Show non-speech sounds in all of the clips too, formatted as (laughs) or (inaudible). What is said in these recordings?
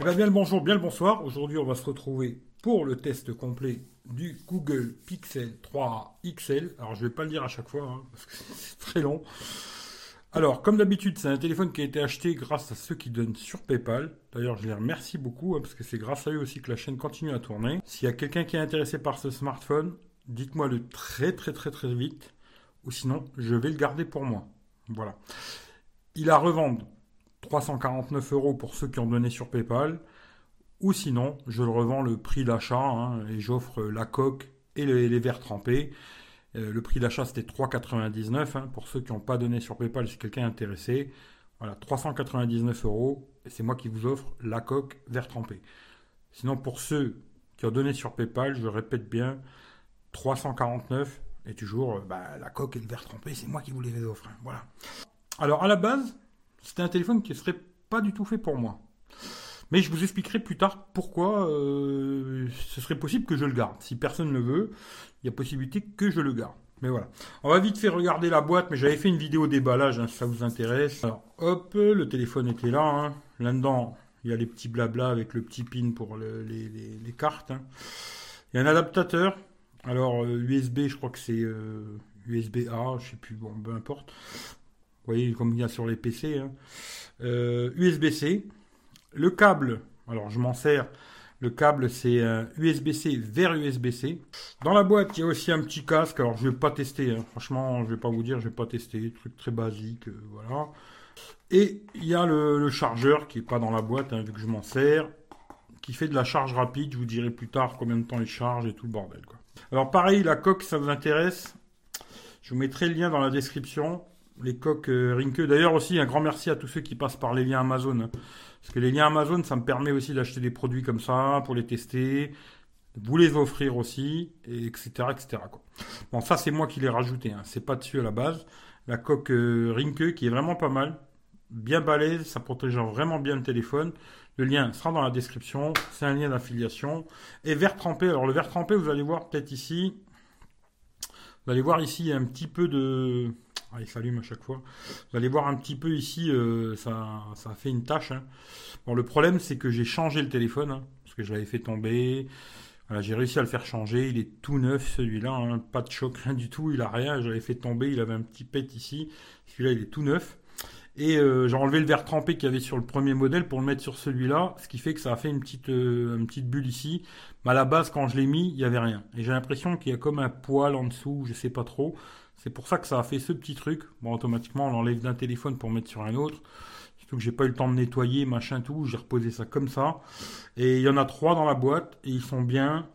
Eh bien, bien le bonjour, bien le bonsoir. Aujourd'hui, on va se retrouver pour le test complet du Google Pixel 3 XL. Alors, je vais pas le dire à chaque fois, hein, parce que (laughs) c'est très long. Alors, comme d'habitude, c'est un téléphone qui a été acheté grâce à ceux qui donnent sur PayPal. D'ailleurs, je les remercie beaucoup, hein, parce que c'est grâce à eux aussi que la chaîne continue à tourner. S'il y a quelqu'un qui est intéressé par ce smartphone, dites-moi le très très très très vite, ou sinon, je vais le garder pour moi. Voilà. Il a revendre 349 euros pour ceux qui ont donné sur PayPal. Ou sinon, je le revends le prix d'achat hein, et j'offre la coque et les, verres trempés. Euh, le prix d'achat c'était 3,99 hein, pour ceux qui n'ont pas donné sur PayPal si quelqu'un est intéressé. Voilà, 399 euros et c'est moi qui vous offre la coque verre trempé. Sinon pour ceux qui ont donné sur PayPal, je répète bien, 349 et toujours euh, bah, la coque et le verre trempé, c'est moi qui vous les offre. Hein, voilà. Alors à la base, c'était un téléphone qui ne serait pas du tout fait pour moi. Mais je vous expliquerai plus tard pourquoi euh, ce serait possible que je le garde. Si personne ne veut, il y a possibilité que je le garde. Mais voilà. On va vite fait regarder la boîte, mais j'avais fait une vidéo déballage, si ça vous intéresse. Alors, hop, le téléphone était là. Hein. Là-dedans, il y a les petits blabla avec le petit pin pour les, cartes. Hein. Il y a un adaptateur. Alors, USB, euh, je crois que c'est USB-A, je sais plus, bon, peu importe. Vous voyez, comme il y a sur les PC. USB-C. Euh, le câble, alors je m'en sers. Le câble, c'est USB-C vers USB-C. Dans la boîte, il y a aussi un petit casque. Alors, je ne vais pas tester. Hein. Franchement, je ne vais pas vous dire, je ne vais pas tester. Truc très basique, euh, voilà. Et il y a le, chargeur qui n'est pas dans la boîte, hein, vu que je m'en sers, qui fait de la charge rapide. Je vous dirai plus tard combien de temps il charge et tout le bordel. Alors, pareil, la coque, ça vous intéresse? Je vous mettrai le lien dans la description les coques euh. D'ailleurs aussi, un grand merci à tous ceux qui passent par les liens Amazon. Parce que les liens Amazon, ça me permet aussi d'acheter des produits comme ça, pour les tester, vous les offrir aussi, et etc. etc. Bon, ça c'est moi qui l'ai rajouté, hein. c'est pas dessus à la base. La coque euh, Rinke qui est vraiment pas mal, bien balèze, ça protège vraiment bien le téléphone. Le lien sera dans la description, c'est un lien d'affiliation. Et verre trempé, alors le verre trempé, vous allez voir peut-être ici, vous allez voir ici un petit peu de ah, il s'allume à chaque fois. Vous allez voir un petit peu ici, euh, ça, ça a fait une tâche. Hein. Bon, le problème, c'est que j'ai changé le téléphone, hein, parce que je l'avais fait tomber. Voilà, j'ai réussi à le faire changer. Il est tout neuf, celui-là. Hein. pas de choc, rien du tout. Il a rien. J'avais fait tomber. Il avait un petit pet ici. Celui-là, il est tout neuf. Et euh, j'ai enlevé le verre trempé qu'il y avait sur le premier modèle pour le mettre sur celui-là, ce qui fait que ça a fait une petite, euh, bulle ici. Mais à la base, quand je l'ai mis, il n'y avait rien. Et j'ai l'impression qu'il y a comme un poil en dessous, je sais pas trop. C'est pour ça que ça a fait ce petit truc. Bon, automatiquement, on l'enlève d'un téléphone pour mettre sur un autre. Surtout que j'ai pas eu le temps de nettoyer, machin, tout. J'ai reposé ça comme ça. Et il y en a trois dans la boîte. Et ils sont bien.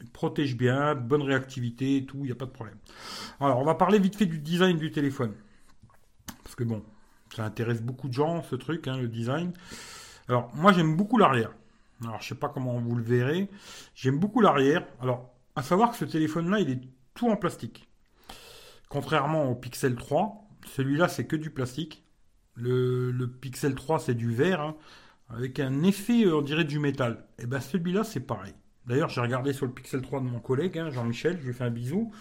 Ils protègent bien. Bonne réactivité tout. Il n'y a pas de problème. Alors, on va parler vite fait du design du téléphone. Parce que bon, ça intéresse beaucoup de gens, ce truc, hein, le design. Alors, moi, j'aime beaucoup l'arrière. Alors, je sais pas comment vous le verrez. J'aime beaucoup l'arrière. Alors, à savoir que ce téléphone-là, il est tout en plastique. Contrairement au Pixel 3, celui-là c'est que du plastique. Le, Pixel 3 c'est du verre, hein, avec un effet, euh, on dirait du métal. Et bien celui-là c'est pareil. D'ailleurs j'ai regardé sur le Pixel 3 de mon collègue, hein, Jean-Michel, je lui fais un bisou.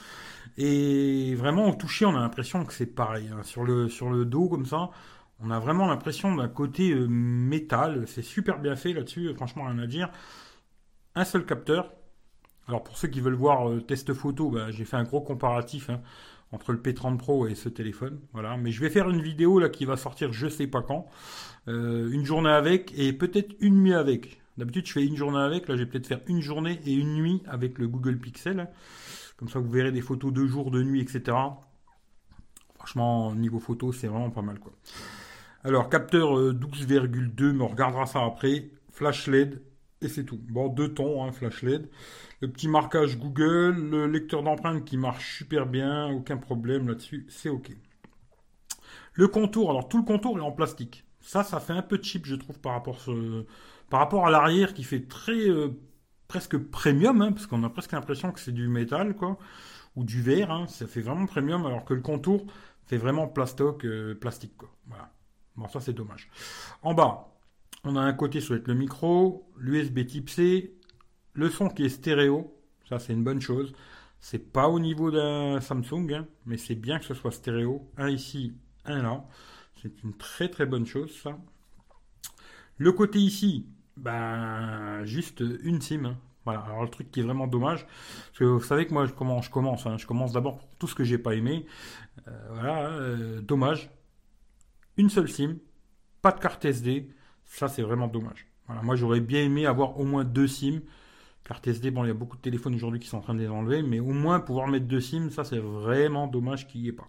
Et vraiment au toucher on a l'impression que c'est pareil. Hein. Sur, le, sur le dos comme ça, on a vraiment l'impression d'un côté euh, métal. C'est super bien fait là-dessus, franchement rien à dire. Un seul capteur. Alors pour ceux qui veulent voir euh, test photo, bah, j'ai fait un gros comparatif entre le P30 Pro et ce téléphone. Voilà. Mais je vais faire une vidéo là qui va sortir je sais pas quand. Euh, une journée avec et peut-être une nuit avec. D'habitude je fais une journée avec, là je vais peut-être faire une journée et une nuit avec le Google Pixel. Comme ça vous verrez des photos de jour, de nuit, etc. Franchement, niveau photo, c'est vraiment pas mal. Alors, capteur 12,2, euh, mais on regardera ça après. Flash LED, et c'est tout. Bon, deux tons, hein, flash LED. Le petit marquage Google, le lecteur d'empreintes qui marche super bien, aucun problème là-dessus, c'est OK. Le contour, alors tout le contour est en plastique. Ça, ça fait un peu cheap, je trouve, par rapport, par rapport à l'arrière qui fait très euh, presque premium, hein, parce qu'on a presque l'impression que c'est du métal, quoi, ou du verre. Hein. ça fait vraiment premium, alors que le contour fait vraiment plastoc, euh, plastique, quoi. Voilà. Bon, ça c'est dommage. En bas, on a un côté sur le micro, l'USB Type C, le son qui est stéréo, ça c'est une bonne chose. C'est pas au niveau d'un Samsung, hein, mais c'est bien que ce soit stéréo. Un ici, un là. C'est une très très bonne chose ça. Le côté ici, Ben, juste une SIM. Hein. Voilà, alors le truc qui est vraiment dommage, parce que vous savez que moi, je commence hein. Je commence d'abord pour tout ce que j'ai pas aimé. Euh, voilà, euh, dommage. Une seule SIM, pas de carte SD, ça c'est vraiment dommage. Voilà, moi j'aurais bien aimé avoir au moins deux SIM. Carte SD, bon, il y a beaucoup de téléphones aujourd'hui qui sont en train de les enlever, mais au moins pouvoir mettre deux SIM, ça c'est vraiment dommage qu'il n'y ait pas.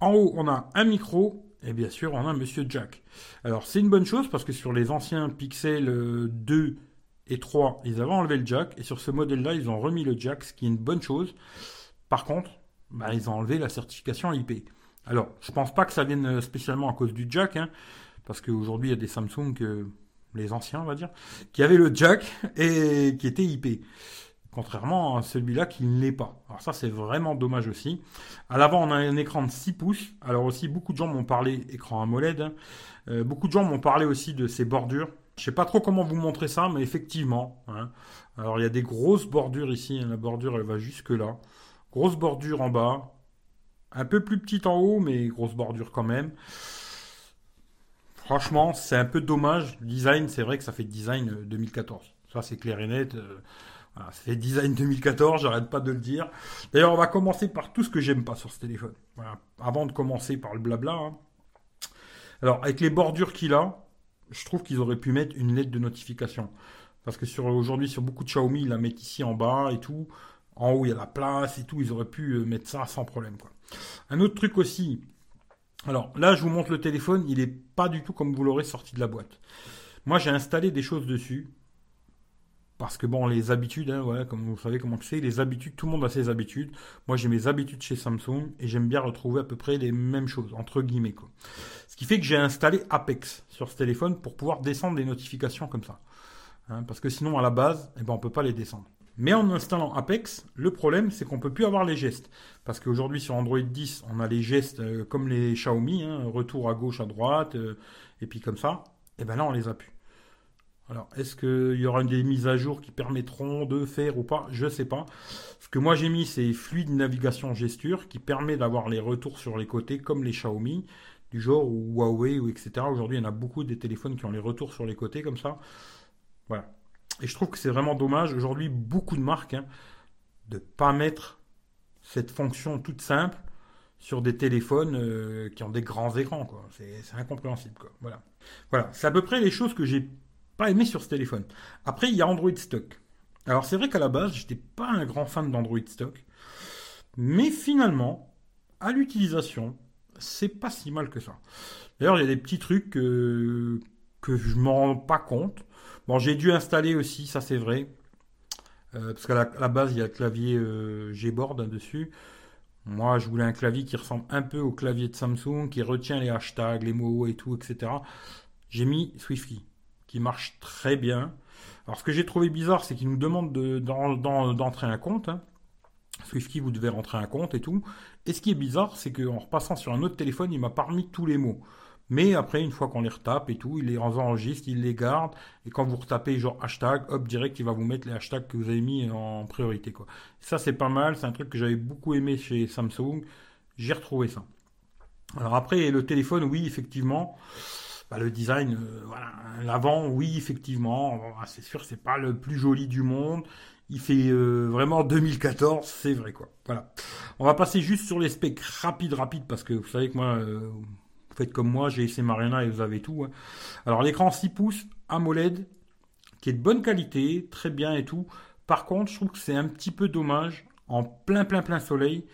En haut, on a un micro, et bien sûr, on a Monsieur Jack. Alors c'est une bonne chose parce que sur les anciens Pixel 2 euh, et 3, ils avaient enlevé le jack, et sur ce modèle-là, ils ont remis le jack, ce qui est une bonne chose. Par contre, bah, ils ont enlevé la certification IP. Alors, je pense pas que ça vienne spécialement à cause du jack, hein, parce qu'aujourd'hui, il y a des Samsung, les anciens, on va dire, qui avaient le jack et qui étaient IP. Contrairement à celui-là qui ne l'est pas. Alors ça, c'est vraiment dommage aussi. À l'avant, on a un écran de 6 pouces. Alors aussi, beaucoup de gens m'ont parlé écran AMOLED. Hein. Euh, beaucoup de gens m'ont parlé aussi de ces bordures. Je sais pas trop comment vous montrer ça, mais effectivement. Hein. Alors il y a des grosses bordures ici. Hein. La bordure, elle va jusque là. Grosse bordure en bas. Un peu plus petite en haut, mais grosse bordure quand même. Franchement, c'est un peu dommage. Design, c'est vrai que ça fait design 2014. Euh, ça, c'est clair et net. Euh, voilà, fait design 2014, j'arrête pas de le dire. D'ailleurs, on va commencer par tout ce que j'aime pas sur ce téléphone. Avant de commencer par le blabla. Hein. Alors, avec les bordures qu'il a, je trouve qu'ils auraient pu mettre une lettre de notification. Parce que sur aujourd'hui, sur beaucoup de Xiaomi, ils la mettent ici en bas et tout. En haut, il y a la place et tout. Ils auraient pu euh, mettre ça sans problème. Un autre truc aussi. Alors là, je vous montre le téléphone. Il n'est pas du tout comme vous l'aurez sorti de la boîte. Moi, j'ai installé des choses dessus. Parce que bon, les habitudes, hein, comme vous savez comment c'est, les habitudes, tout le monde a ses habitudes. Moi, j'ai mes habitudes chez Samsung et j'aime bien retrouver à peu près les mêmes choses, entre guillemets. Quoi. Ce qui fait que j'ai installé Apex sur ce téléphone pour pouvoir descendre les notifications comme ça. Hein, parce que sinon, à la base, eh ben, on ne peut pas les descendre. Mais en installant Apex, le problème, c'est qu'on ne peut plus avoir les gestes. Parce qu'aujourd'hui, sur Android 10, on a les gestes euh, comme les Xiaomi, hein, retour à gauche, à droite, euh, et puis comme ça. Et ben là, on les a plus. Alors, est-ce qu'il y aura des mises à jour qui permettront de faire ou pas? Je ne sais pas. Ce que moi j'ai mis, c'est fluide navigation gesture qui permet d'avoir les retours sur les côtés comme les Xiaomi, du genre ou Huawei ou etc. Aujourd'hui, il y en a beaucoup des téléphones qui ont les retours sur les côtés comme ça. Voilà. Et je trouve que c'est vraiment dommage. Aujourd'hui, beaucoup de marques hein, de pas mettre cette fonction toute simple sur des téléphones euh, qui ont des grands écrans. C'est incompréhensible. Quoi. Voilà. Voilà. C'est à peu près les choses que j'ai pas aimé sur ce téléphone. Après, il y a Android Stock. Alors, c'est vrai qu'à la base, j'étais pas un grand fan d'Android Stock. Mais finalement, à l'utilisation, c'est pas si mal que ça. D'ailleurs, il y a des petits trucs que, que je m'en rends pas compte. Bon, j'ai dû installer aussi, ça c'est vrai. Euh, parce qu'à la, base, il y a le clavier euh, Gboard dessus. Moi, je voulais un clavier qui ressemble un peu au clavier de Samsung, qui retient les hashtags, les mots et tout, etc. J'ai mis SwiftKey marche très bien. Alors ce que j'ai trouvé bizarre, c'est qu'il nous demande d'entrer un compte. Hein. SwiftKey, vous devez rentrer un compte et tout. Et ce qui est bizarre, c'est qu'en repassant sur un autre téléphone, il m'a pas remis tous les mots. Mais après, une fois qu'on les retape et tout, il les enregistre, il les garde. Et quand vous retapez genre hashtag, hop, direct, il va vous mettre les hashtags que vous avez mis en priorité. Quoi. Ça, c'est pas mal. C'est un truc que j'avais beaucoup aimé chez Samsung. J'ai retrouvé ça. Alors après, le téléphone, oui, effectivement. Bah, le design, euh, voilà, l'avant, oui, effectivement, c'est sûr, c'est pas le plus joli du monde. Il fait euh, vraiment 2014, c'est vrai quoi. Voilà. On va passer juste sur les specs rapides, rapides, parce que vous savez que moi, euh, faites comme moi, j'ai essayé Marina et vous avez tout. Hein. Alors l'écran 6 pouces AMOLED, qui est de bonne qualité, très bien et tout. Par contre, je trouve que c'est un petit peu dommage, en plein plein plein soleil,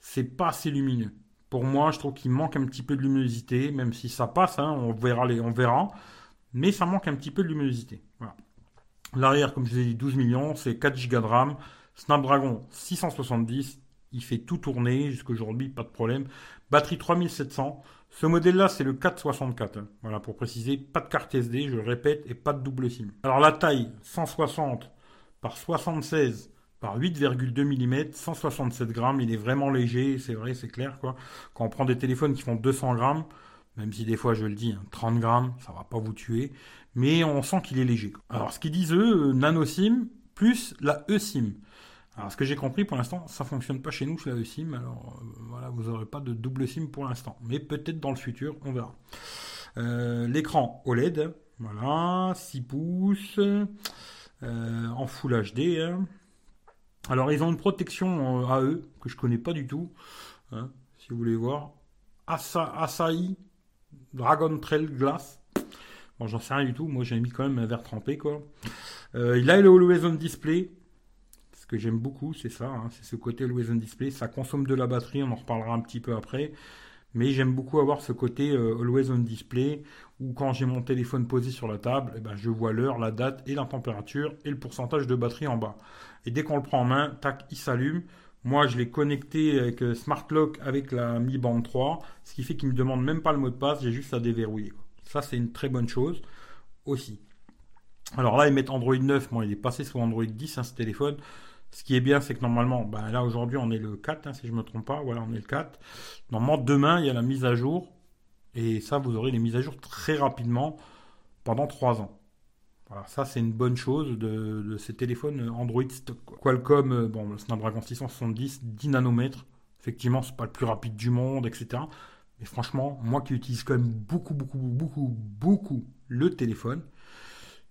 c'est pas assez lumineux. Pour moi, je trouve qu'il manque un petit peu de luminosité, même si ça passe, hein, on, verra les, on verra. Mais ça manque un petit peu de luminosité. L'arrière, comme je vous ai dit, 12 millions, c'est 4 Go de RAM. Snapdragon 670, il fait tout tourner jusqu'aujourd'hui, pas de problème. Batterie 3700. Ce modèle-là, c'est le 464. Hein. Voilà, pour préciser, pas de carte SD, je le répète, et pas de double SIM. Alors la taille, 160 par 76 par 8,2 mm, 167 grammes. Il est vraiment léger, c'est vrai, c'est clair. Quoi. Quand on prend des téléphones qui font 200 grammes, même si des fois je le dis, 30 hein, grammes, ça va pas vous tuer, mais on sent qu'il est léger. Alors ce qu'ils disent eux, euh, nano SIM plus la eSIM. Alors ce que j'ai compris pour l'instant, ça fonctionne pas chez nous, chez la eSIM. Alors euh, voilà, vous n'aurez pas de double SIM pour l'instant, mais peut-être dans le futur, on verra. Euh, l'écran OLED, Voilà, 6 pouces, euh, en Full HD. Hein. Alors, ils ont une protection à eux, que je connais pas du tout, hein, si vous voulez voir. Asa, Asahi Dragon Trail Glass. Bon, j'en sais rien du tout. Moi, j'ai mis quand même un verre trempé, quoi. Il a le Always On Display. Que j'aime beaucoup, c'est ça. Hein, c'est ce côté Always On Display. Ça consomme de la batterie. On en reparlera un petit peu après. Mais j'aime beaucoup avoir ce côté euh, Always On Display où quand j'ai mon téléphone posé sur la table, eh ben, je vois l'heure, la date et la température et le pourcentage de batterie en bas. Et dès qu'on le prend en main, tac, il s'allume. Moi, je l'ai connecté avec euh, Smart Lock avec la Mi Band 3, ce qui fait qu'il ne me demande même pas le mot de passe, j'ai juste à déverrouiller. Ça, c'est une très bonne chose aussi. Alors là, ils mettent Android 9, moi, il est passé sous Android 10, hein, ce téléphone. Ce qui est bien, c'est que normalement, ben là aujourd'hui, on est le 4, hein, si je ne me trompe pas. Voilà, on est le 4. Normalement, demain, il y a la mise à jour. Et ça, vous aurez les mises à jour très rapidement pendant 3 ans. Voilà, ça c'est une bonne chose de, ces téléphones Android Qualcomm, euh, bon, le Snapdragon 670, 10 nanomètres. Effectivement, c'est pas le plus rapide du monde, etc. Mais franchement, moi qui utilise quand même beaucoup, beaucoup, beaucoup, beaucoup le téléphone,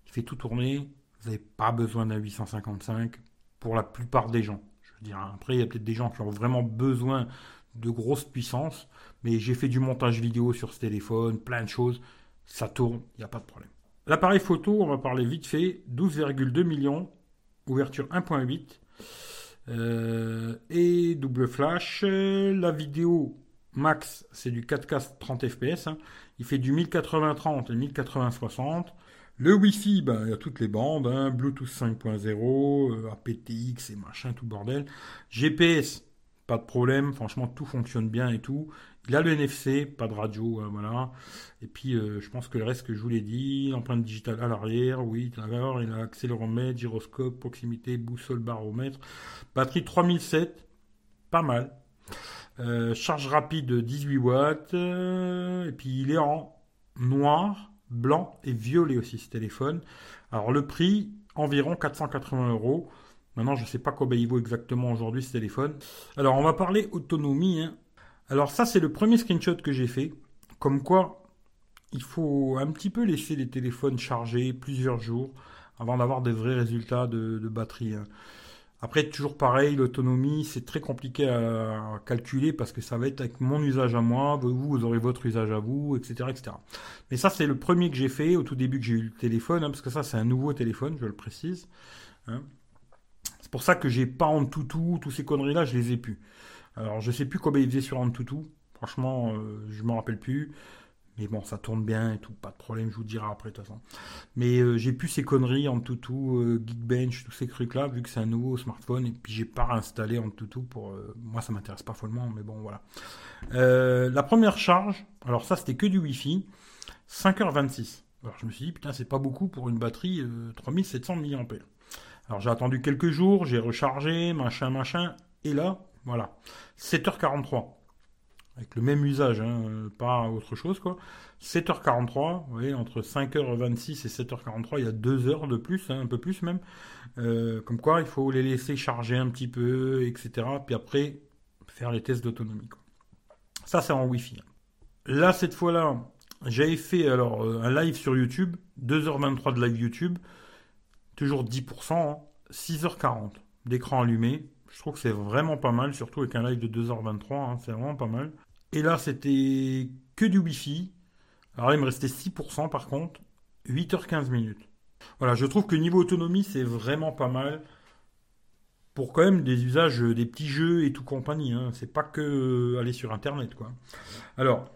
il fait tout tourner. Vous n'avez pas besoin d'un 855 pour la plupart des gens. Je veux dire, après, il y a peut-être des gens qui ont vraiment besoin de grosses puissances, mais j'ai fait du montage vidéo sur ce téléphone, plein de choses. Ça tourne, il n'y a pas de problème. L'appareil photo, on va parler vite fait, 12,2 millions, ouverture 1.8 euh, et double flash. La vidéo max, c'est du 4K 30 fps. Il fait du 1080-30 et 1080-60. Le Wi-Fi, ben, il y a toutes les bandes, hein. Bluetooth 5.0, euh, aptX et machin, tout bordel. GPS, pas de problème, franchement tout fonctionne bien et tout. Il a le NFC, pas de radio, euh, voilà. Et puis euh, je pense que le reste que je vous l'ai dit, empreinte digitale à l'arrière, oui, alors il a accéléromètre, gyroscope, proximité, boussole, baromètre. Batterie 3007, pas mal. Euh, charge rapide 18 watts. et puis il est en noir, blanc et violet aussi ce téléphone. Alors le prix, environ 480 euros. Maintenant, je ne sais pas combien il vaut exactement aujourd'hui ce téléphone. Alors, on va parler autonomie. Hein. Alors, ça, c'est le premier screenshot que j'ai fait. Comme quoi, il faut un petit peu laisser les téléphones chargés plusieurs jours avant d'avoir des vrais résultats de, batterie. Hein. Après, toujours pareil, l'autonomie, c'est très compliqué à calculer parce que ça va être avec mon usage à moi, vous, vous aurez votre usage à vous, etc. etc. Mais ça, c'est le premier que j'ai fait au tout début que j'ai eu le téléphone, hein, parce que ça, c'est un nouveau téléphone, je le précise pour ça que j'ai pas en toutou, tous ces conneries-là, je les ai plus. Alors, je sais plus combien il faisait sur en. Franchement, euh, je m'en rappelle plus. Mais bon, ça tourne bien et tout, pas de problème, je vous dirai après de toute façon. Mais euh, j'ai plus ces conneries en toutou, euh, Geekbench, tous ces trucs-là, vu que c'est un nouveau smartphone, et puis j'ai pas installé en toutou pour. moi, ça m'intéresse pas follement, mais bon, voilà. la première charge, alors ça, c'était que du Wi-Fi, 5h26. Alors je me suis dit, putain, c'est pas beaucoup pour une batterie 3700 mAh. Alors j'ai attendu quelques jours, j'ai rechargé, machin, machin, et là, voilà, 7h43. Avec le même usage, hein, euh, pas autre chose, quoi. 7h43, vous voyez, entre 5h26 et 7h43, il y a 2 heures de plus, hein, un peu plus même. Euh, comme quoi, il faut les laisser charger un petit peu, etc. Puis après, faire les tests d'autonomie. Ça, c'est en Wi-Fi. Là, cette fois-là, j'avais fait euh, un live sur YouTube, 2h23 de live YouTube toujours 10%, 6h40 hein. d'écran allumé. Je trouve que c'est vraiment pas mal, surtout avec un live de 2h23, hein, c'est vraiment pas mal. Et là, c'était que du Wi-Fi. Alors là, il me restait 6% par contre, 8h15 minutes. Voilà, je trouve que niveau autonomie, c'est vraiment pas mal. Pour quand même des usages, des petits jeux et tout compagnie. Hein. C'est pas que euh, aller sur Internet, quoi. Alors,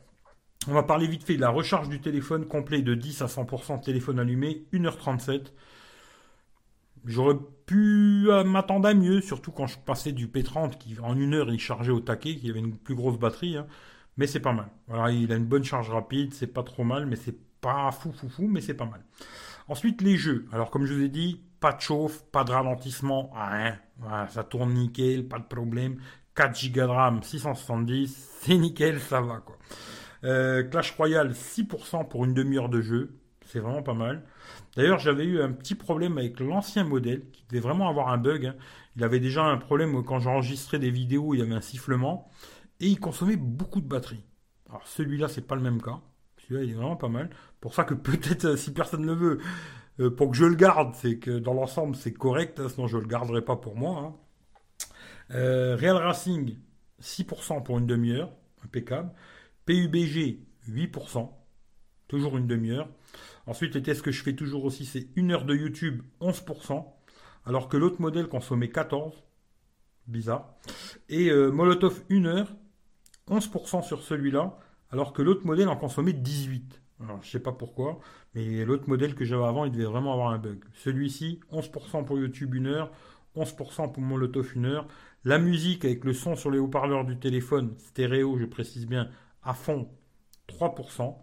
on va parler vite fait de la recharge du téléphone complet de 10 à 100% téléphone allumé, 1h37. J'aurais pu euh, m'attendre à mieux, surtout quand je passais du P30 qui en une heure il chargeait au taquet, qui avait une plus grosse batterie. Hein. Mais c'est pas mal. Voilà, il a une bonne charge rapide, c'est pas trop mal, mais c'est pas fou fou fou, mais c'est pas mal. Ensuite les jeux. Alors comme je vous ai dit, pas de chauffe, pas de ralentissement, rien. Ça tourne nickel, pas de problème. 4 Go de RAM, 670, c'est nickel, ça va. Euh, Clash Royale, 6% pour une demi-heure de jeu, c'est vraiment pas mal. D'ailleurs, j'avais eu un petit problème avec l'ancien modèle, qui devait vraiment avoir un bug. Hein. Il avait déjà un problème quand j'enregistrais des vidéos, il y avait un sifflement, et il consommait beaucoup de batterie. Alors celui-là, c'est pas le même cas. Celui-là, il est vraiment pas mal. Pour ça que peut-être, si personne ne le veut, pour que je le garde, c'est que dans l'ensemble, c'est correct, hein, sinon je ne le garderai pas pour moi. Hein. Real Racing, 6% pour une demi-heure, impeccable. PUBG, 8%, toujours une demi-heure. Ensuite, les tests que je fais toujours aussi, c'est une heure de YouTube, 11%, alors que l'autre modèle consommait 14%. Bizarre. Et euh, Molotov, une heure, 11% sur celui-là, alors que l'autre modèle en consommait 18%. Alors, je sais pas pourquoi, mais l'autre modèle que j'avais avant, il devait vraiment avoir un bug. Celui-ci, 11% pour YouTube, une heure, 11% pour Molotov, une heure. La musique avec le son sur les haut-parleurs du téléphone, stéréo, je précise bien, à fond, 3%.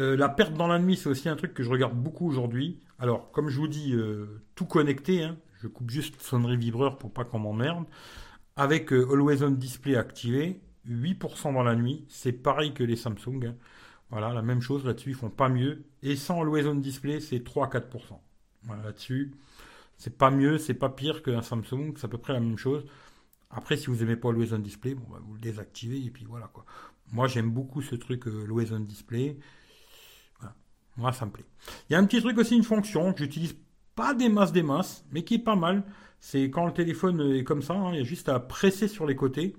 Euh, la perte dans la nuit, c'est aussi un truc que je regarde beaucoup aujourd'hui. Alors, comme je vous dis, euh, tout connecté, hein, je coupe juste sonnerie vibreur pour pas qu'on m'emmerde. Avec euh, Always On Display activé, 8% dans la nuit. C'est pareil que les Samsung. Hein. Voilà, la même chose là-dessus, ils font pas mieux. Et sans Always On Display, c'est 3-4%. Voilà, là-dessus, c'est pas mieux, c'est pas pire qu'un Samsung, c'est à peu près la même chose. Après, si vous aimez pas Always On Display, bah, vous le désactivez et puis voilà quoi. Moi, j'aime beaucoup ce truc euh, Always On Display. Ça me plaît. Il y a un petit truc aussi, une fonction que j'utilise pas des masses des masses, mais qui est pas mal. C'est quand le téléphone est comme ça, hein, il y a juste à presser sur les côtés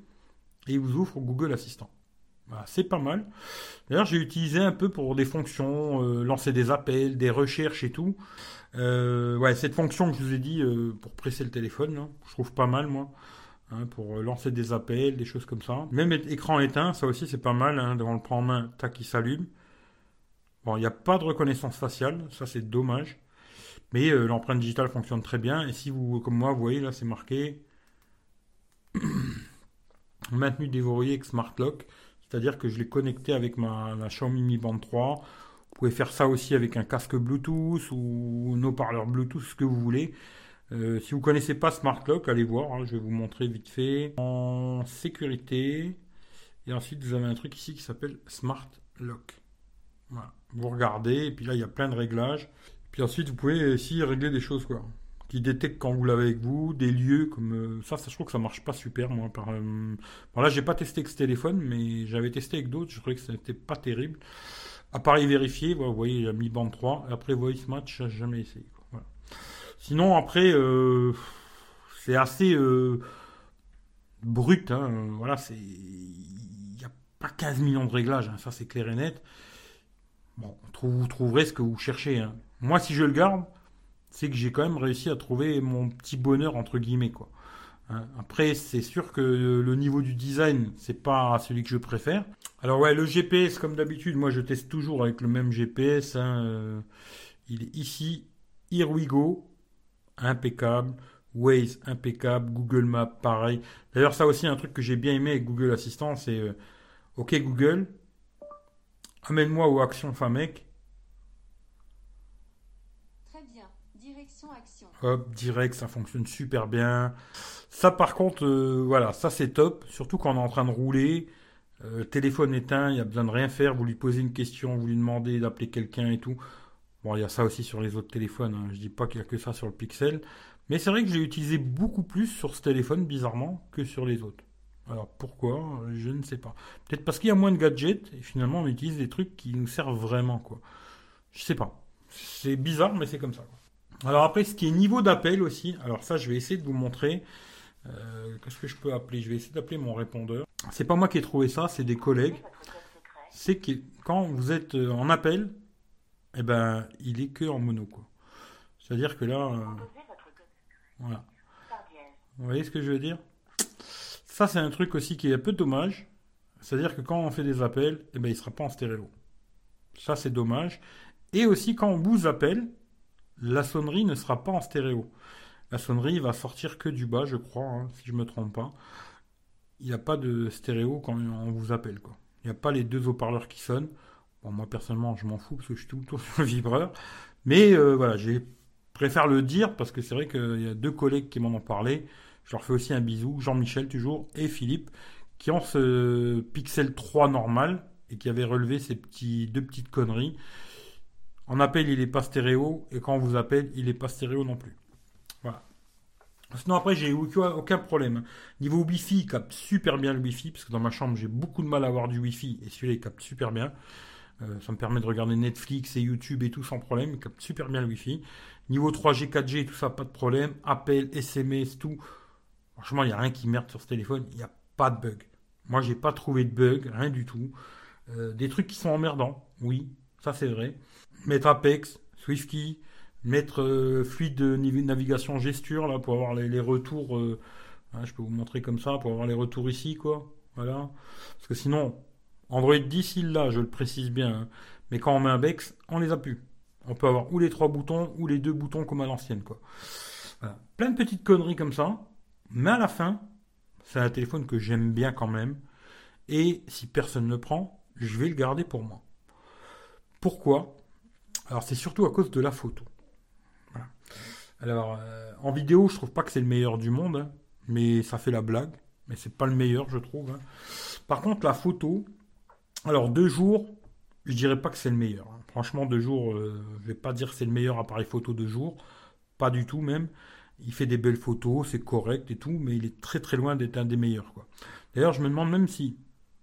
et il vous ouvre Google Assistant. c'est pas mal. D'ailleurs, j'ai utilisé un peu pour des fonctions, euh, lancer des appels, des recherches et tout. Euh, ouais, cette fonction que je vous ai dit euh, pour presser le téléphone, je trouve pas mal moi. Hein, pour lancer des appels, des choses comme ça. Même écran éteint, ça aussi c'est pas mal. Hein, devant le prend en main, tac, il s'allume. Bon, il n'y a pas de reconnaissance faciale, ça c'est dommage. Mais euh, l'empreinte digitale fonctionne très bien. Et si vous, comme moi, vous voyez là, c'est marqué (clears throat) maintenu déverrouillé avec Smart Lock. C'est-à-dire que je l'ai connecté avec ma, Xiaomi Mi Band 3. Vous pouvez faire ça aussi avec un casque Bluetooth ou un haut-parleur Bluetooth, ce que vous voulez. Euh, si vous ne connaissez pas Smart Lock, allez voir. Hein, je vais vous montrer vite fait. En sécurité. Et ensuite, vous avez un truc ici qui s'appelle Smart Lock. Voilà. Vous regardez, et puis là, il y a plein de réglages. Puis ensuite, vous pouvez aussi régler des choses, quoi. Qui détectent quand vous l'avez avec vous, des lieux comme euh, ça, ça. Je trouve que ça marche pas super, moi. Par, euh, là, j'ai pas testé avec ce téléphone, mais j'avais testé avec d'autres. Je trouvais que c'était pas terrible. Appareil vérifié, vous voyez, il a mis bande 3. Après, voice match, j'ai jamais essayé. Sinon, après, euh, c'est assez brut. Hein. Voilà, c'est. Il n'y a pas 15 millions de réglages, hein. ça c'est clair et net. Vous trouverez ce que vous cherchez. Hein. Moi, si je le garde, c'est que j'ai quand même réussi à trouver mon petit bonheur entre guillemets quoi. Hein. Après, c'est sûr que le niveau du design, c'est pas celui que je préfère. Alors ouais, le GPS, comme d'habitude, moi je teste toujours avec le même GPS. Hein, euh, il est ici, Here We Go, impeccable. Waze, impeccable. Google Maps, pareil. D'ailleurs, ça aussi, un truc que j'ai bien aimé avec Google Assistant, c'est euh, OK Google, amène-moi aux actions FAMEC. Hop, direct, ça fonctionne super bien. Ça, par contre, euh, voilà, ça c'est top. Surtout quand on est en train de rouler. Euh, téléphone éteint, il y a besoin de rien faire. Vous lui posez une question, vous lui demandez d'appeler quelqu'un et tout. Bon, il y a ça aussi sur les autres téléphones. Hein. Je dis pas qu'il y a que ça sur le Pixel. Mais c'est vrai que j'ai utilisé beaucoup plus sur ce téléphone, bizarrement, que sur les autres. Alors pourquoi? Je ne sais pas. Peut-être parce qu'il y a moins de gadgets et finalement on utilise des trucs qui nous servent vraiment, quoi. Je sais pas. C'est bizarre, mais c'est comme ça. Alors après, ce qui est niveau d'appel aussi, alors ça, je vais essayer de vous montrer. Euh, qu'est-ce que je peux appeler? Je vais essayer d'appeler mon répondeur. C'est pas moi qui ai trouvé ça, c'est des collègues. C'est que quand vous êtes euh, en appel, eh ben, il est que en mono. C'est-à-dire que là, euh, voilà. Vous voyez ce que je veux dire? C'est un truc aussi qui est un peu dommage. C'est-à-dire que quand on fait des appels, eh ben, il sera pas en stéréo. Ça, c'est dommage. Et aussi, quand on vous appelle, la sonnerie ne sera pas en stéréo. La sonnerie va sortir que du bas, je crois, hein, si je me trompe pas. Il n'y a pas de stéréo quand on vous appelle, quoi. Il n'y a pas les deux haut-parleurs qui sonnent. Moi personnellement, je m'en fous parce que je suis tout le temps (laughs) sur le vibreur. Mais euh, voilà, je préfère le dire parce que c'est vrai qu'il y a deux collègues qui m'en ont parlé. Je leur fais aussi un bisou, Jean-Michel toujours et Philippe, qui ont ce Pixel 3 normal et qui avaient relevé ces petits, deux petites conneries. En appel, il n'est pas stéréo, et quand on vous appelle, il n'est pas stéréo non plus. Voilà. Sinon, après, j'ai aucun problème. Niveau Wi-Fi, il capte super bien le Wi-Fi, parce que dans ma chambre, j'ai beaucoup de mal à avoir du Wi-Fi, et celui-là, il capte super bien. Euh, ça me permet de regarder Netflix et YouTube et tout sans problème. Il capte super bien le Wi-Fi. Niveau 3G, 4G, tout ça, pas de problème. Appel, SMS, tout. Franchement, il n'y a rien qui merde sur ce téléphone. Il n'y a pas de bug. Moi, j'ai pas trouvé de bug, rien du tout. Euh, des trucs qui sont emmerdants, oui, ça c'est vrai. Mettre Apex, SwiftKey, mettre euh, fluide de navigation gesture là pour avoir les, retours. Euh, hein, je peux vous montrer comme ça pour avoir les retours ici, quoi. Voilà. Parce que sinon, Android 10, il l'a, je le précise bien. Hein. Mais quand on met un Bex, on les a plus. On peut avoir ou les trois boutons ou les deux boutons comme à l'ancienne, quoi. Plein de petites conneries comme ça. Mais à la fin, c'est un téléphone que j'aime bien quand même. Et si personne ne le prend, je vais le garder pour moi. Pourquoi? Alors c'est surtout à cause de la photo. Alors euh, en vidéo, je trouve pas que c'est le meilleur du monde, hein, mais ça fait la blague. Mais c'est pas le meilleur, je trouve. Hein. Par contre, la photo, alors deux jours, je dirais pas que c'est le meilleur. Hein. Franchement, deux jours, euh, je vais pas dire que c'est le meilleur appareil photo de jour, pas du tout même. Il fait des belles photos, c'est correct et tout, mais il est très très loin d'être un des meilleurs. D'ailleurs, je me demande même si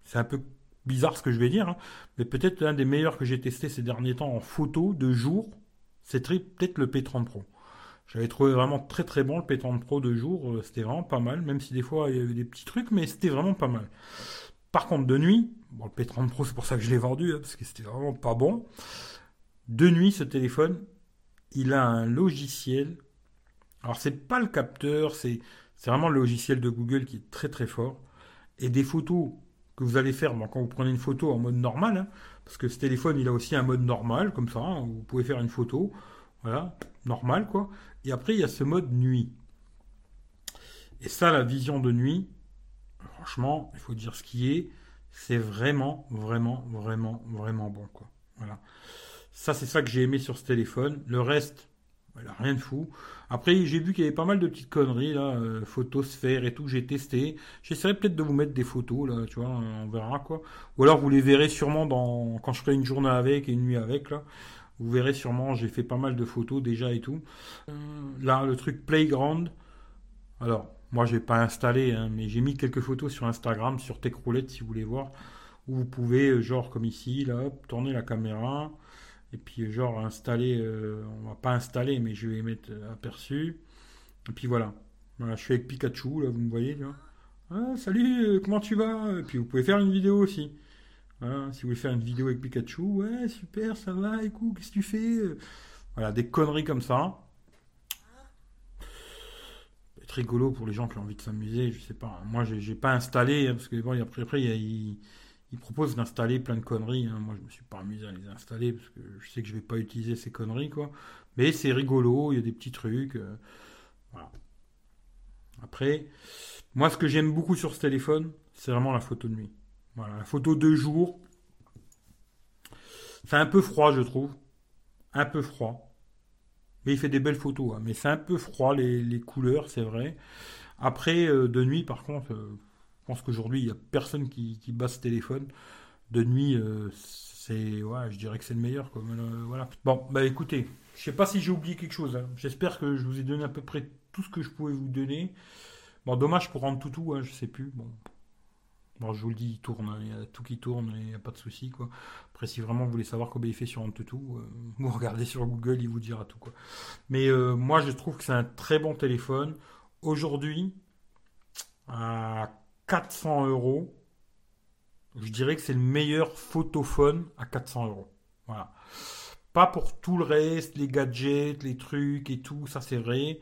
c'est un peu bizarre ce que je vais dire, hein, mais peut-être l'un des meilleurs que j'ai testé ces derniers temps en photo de jour, c'est peut-être le P30 Pro. J'avais trouvé vraiment très très bon le P30 Pro de jour, euh, c'était vraiment pas mal, même si des fois il y avait des petits trucs, mais c'était vraiment pas mal. Par contre, de nuit, le P30 Pro c'est pour ça que je l'ai vendu, hein, parce que c'était vraiment pas bon. De nuit, ce téléphone, il a un logiciel alors c'est pas le capteur, c'est vraiment le logiciel de Google qui est très très fort. Et des photos que vous allez faire quand vous prenez une photo en mode normal, hein, parce que ce téléphone il a aussi un mode normal comme ça, hein, vous pouvez faire une photo, voilà, normal quoi. Et après il y a ce mode nuit. Et ça, la vision de nuit, franchement, il faut dire ce qui est, c'est vraiment, vraiment, vraiment, vraiment bon quoi. Voilà. Ça, c'est ça que j'ai aimé sur ce téléphone. Le reste, rien de fou. Après, j'ai vu qu'il y avait pas mal de petites conneries, là, euh, photosphère et tout, j'ai testé. J'essaierai peut-être de vous mettre des photos, là, tu vois, on verra, quoi. Ou alors, vous les verrez sûrement dans, quand je ferai une journée avec et une nuit avec, là. Vous verrez sûrement, j'ai fait pas mal de photos déjà et tout. Euh, là, le truc Playground. Alors, moi, j'ai pas installé, hein, mais j'ai mis quelques photos sur Instagram, sur TechRoulette, si vous voulez voir. Où vous pouvez, euh, genre, comme ici, là, tourner la caméra et puis, genre, installer, euh, on va pas installer, mais je vais mettre aperçu. Et puis voilà. Voilà, je suis avec Pikachu, là, vous me voyez, là. Ah, salut, euh, comment tu vas? Et puis, vous pouvez faire une vidéo aussi. Voilà, si vous voulez faire une vidéo avec Pikachu, ouais, super, ça va, écoute, qu'est-ce que tu fais? Voilà, des conneries comme ça. C'est rigolo pour les gens qui ont envie de s'amuser, je sais pas. Moi, j'ai pas installé, hein, parce que bon, après, il y a il propose d'installer plein de conneries. Hein. Moi, je me suis pas amusé à les installer parce que je sais que je vais pas utiliser ces conneries, quoi. Mais c'est rigolo, il y a des petits trucs. Euh. Après, moi, ce que j'aime beaucoup sur ce téléphone, c'est vraiment la photo de nuit. Voilà, la photo de jour. C'est un peu froid, je trouve. Un peu froid. Mais il fait des belles photos. Hein. Mais c'est un peu froid, les, couleurs, c'est vrai. Après, euh, de nuit, par contre. Euh, pense qu'aujourd'hui, il n'y a personne qui, bat ce téléphone. De nuit, euh, c'est, ouais, je dirais que c'est le meilleur. Euh, voilà. Bon, bah écoutez, je sais pas si j'ai oublié quelque chose. Hein. J'espère que je vous ai donné à peu près tout ce que je pouvais vous donner. Bon, dommage pour rendre tout hein, je sais plus. Bon. Bon, je vous le dis, il tourne, hein. il y a tout qui tourne, il n'y a pas de souci, quoi. Après, si vraiment vous voulez savoir comment il fait sur AnTuTu, euh, (laughs) vous regardez sur Google, il vous dira tout, quoi. Mais moi, je trouve que c'est un très bon téléphone. Aujourd'hui, à 400 euros, je dirais que c'est le meilleur photophone à 400 euros. Voilà. Pas pour tout le reste, les gadgets, les trucs et tout, ça c'est vrai.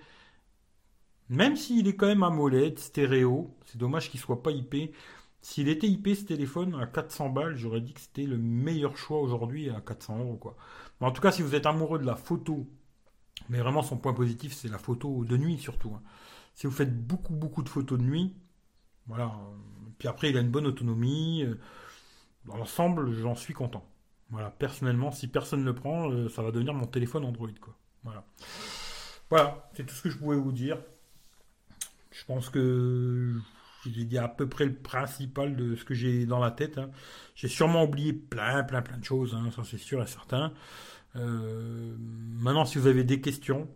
Même s'il est quand même AMOLED, stéréo, c'est dommage qu'il soit pas IP. S'il était IP ce téléphone à 400 balles, j'aurais dit que c'était le meilleur choix aujourd'hui à 400 euros en tout cas, si vous êtes amoureux de la photo, mais vraiment son point positif, c'est la photo de nuit surtout. Hein. Si vous faites beaucoup beaucoup de photos de nuit, voilà. Puis après, il a une bonne autonomie. Dans l'ensemble, j'en suis content. Voilà. Personnellement, si personne ne le prend, euh, ça va devenir mon téléphone Android. Voilà. Voilà. C'est tout ce que je pouvais vous dire. Je pense que j'ai dit à peu près le principal de ce que j'ai dans la tête. Hein. J'ai sûrement oublié plein, plein, plein de choses. Hein, ça, c'est sûr et certain. Euh, maintenant, si vous avez des questions,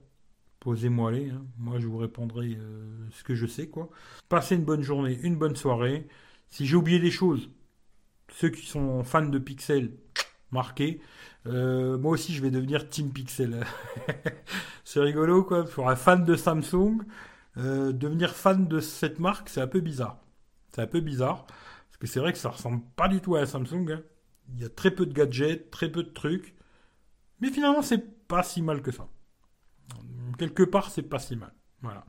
posez-moi les. Hein. Moi, je vous répondrai euh, ce que je sais, quoi. Passez une bonne journée, une bonne soirée. Si j'ai oublié des choses, ceux qui sont fans de Pixel, marqué. Euh, moi aussi, je vais devenir Team Pixel. (laughs) c'est rigolo, quoi. Pour un fan de Samsung, euh, devenir fan de cette marque, c'est un peu bizarre. C'est un peu bizarre. Parce que c'est vrai que ça ressemble pas du tout à un Samsung. Hein. Il y a très peu de gadgets, très peu de trucs. Mais finalement, c'est pas si mal que ça. Quelque part, c'est pas si mal. Voilà.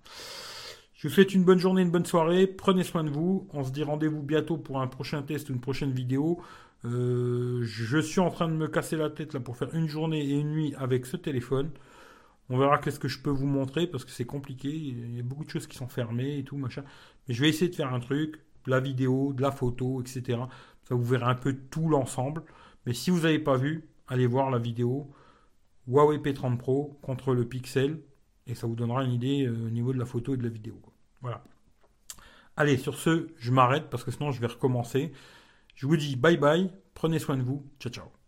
Je vous souhaite une bonne journée, une bonne soirée. Prenez soin de vous. On se dit rendez-vous bientôt pour un prochain test ou une prochaine vidéo. Euh, je suis en train de me casser la tête là pour faire une journée et une nuit avec ce téléphone. On verra qu'est-ce que je peux vous montrer parce que c'est compliqué. Il y a beaucoup de choses qui sont fermées et tout, machin. Mais je vais essayer de faire un truc, de la vidéo, de la photo, etc. Ça vous verrez un peu tout l'ensemble. Mais si vous n'avez pas vu, allez voir la vidéo Huawei P30 Pro contre le Pixel et ça vous donnera une idée euh, au niveau de la photo et de la vidéo. Voilà. Allez, sur ce, je m'arrête parce que sinon je vais recommencer. Je vous dis bye bye, prenez soin de vous, ciao ciao.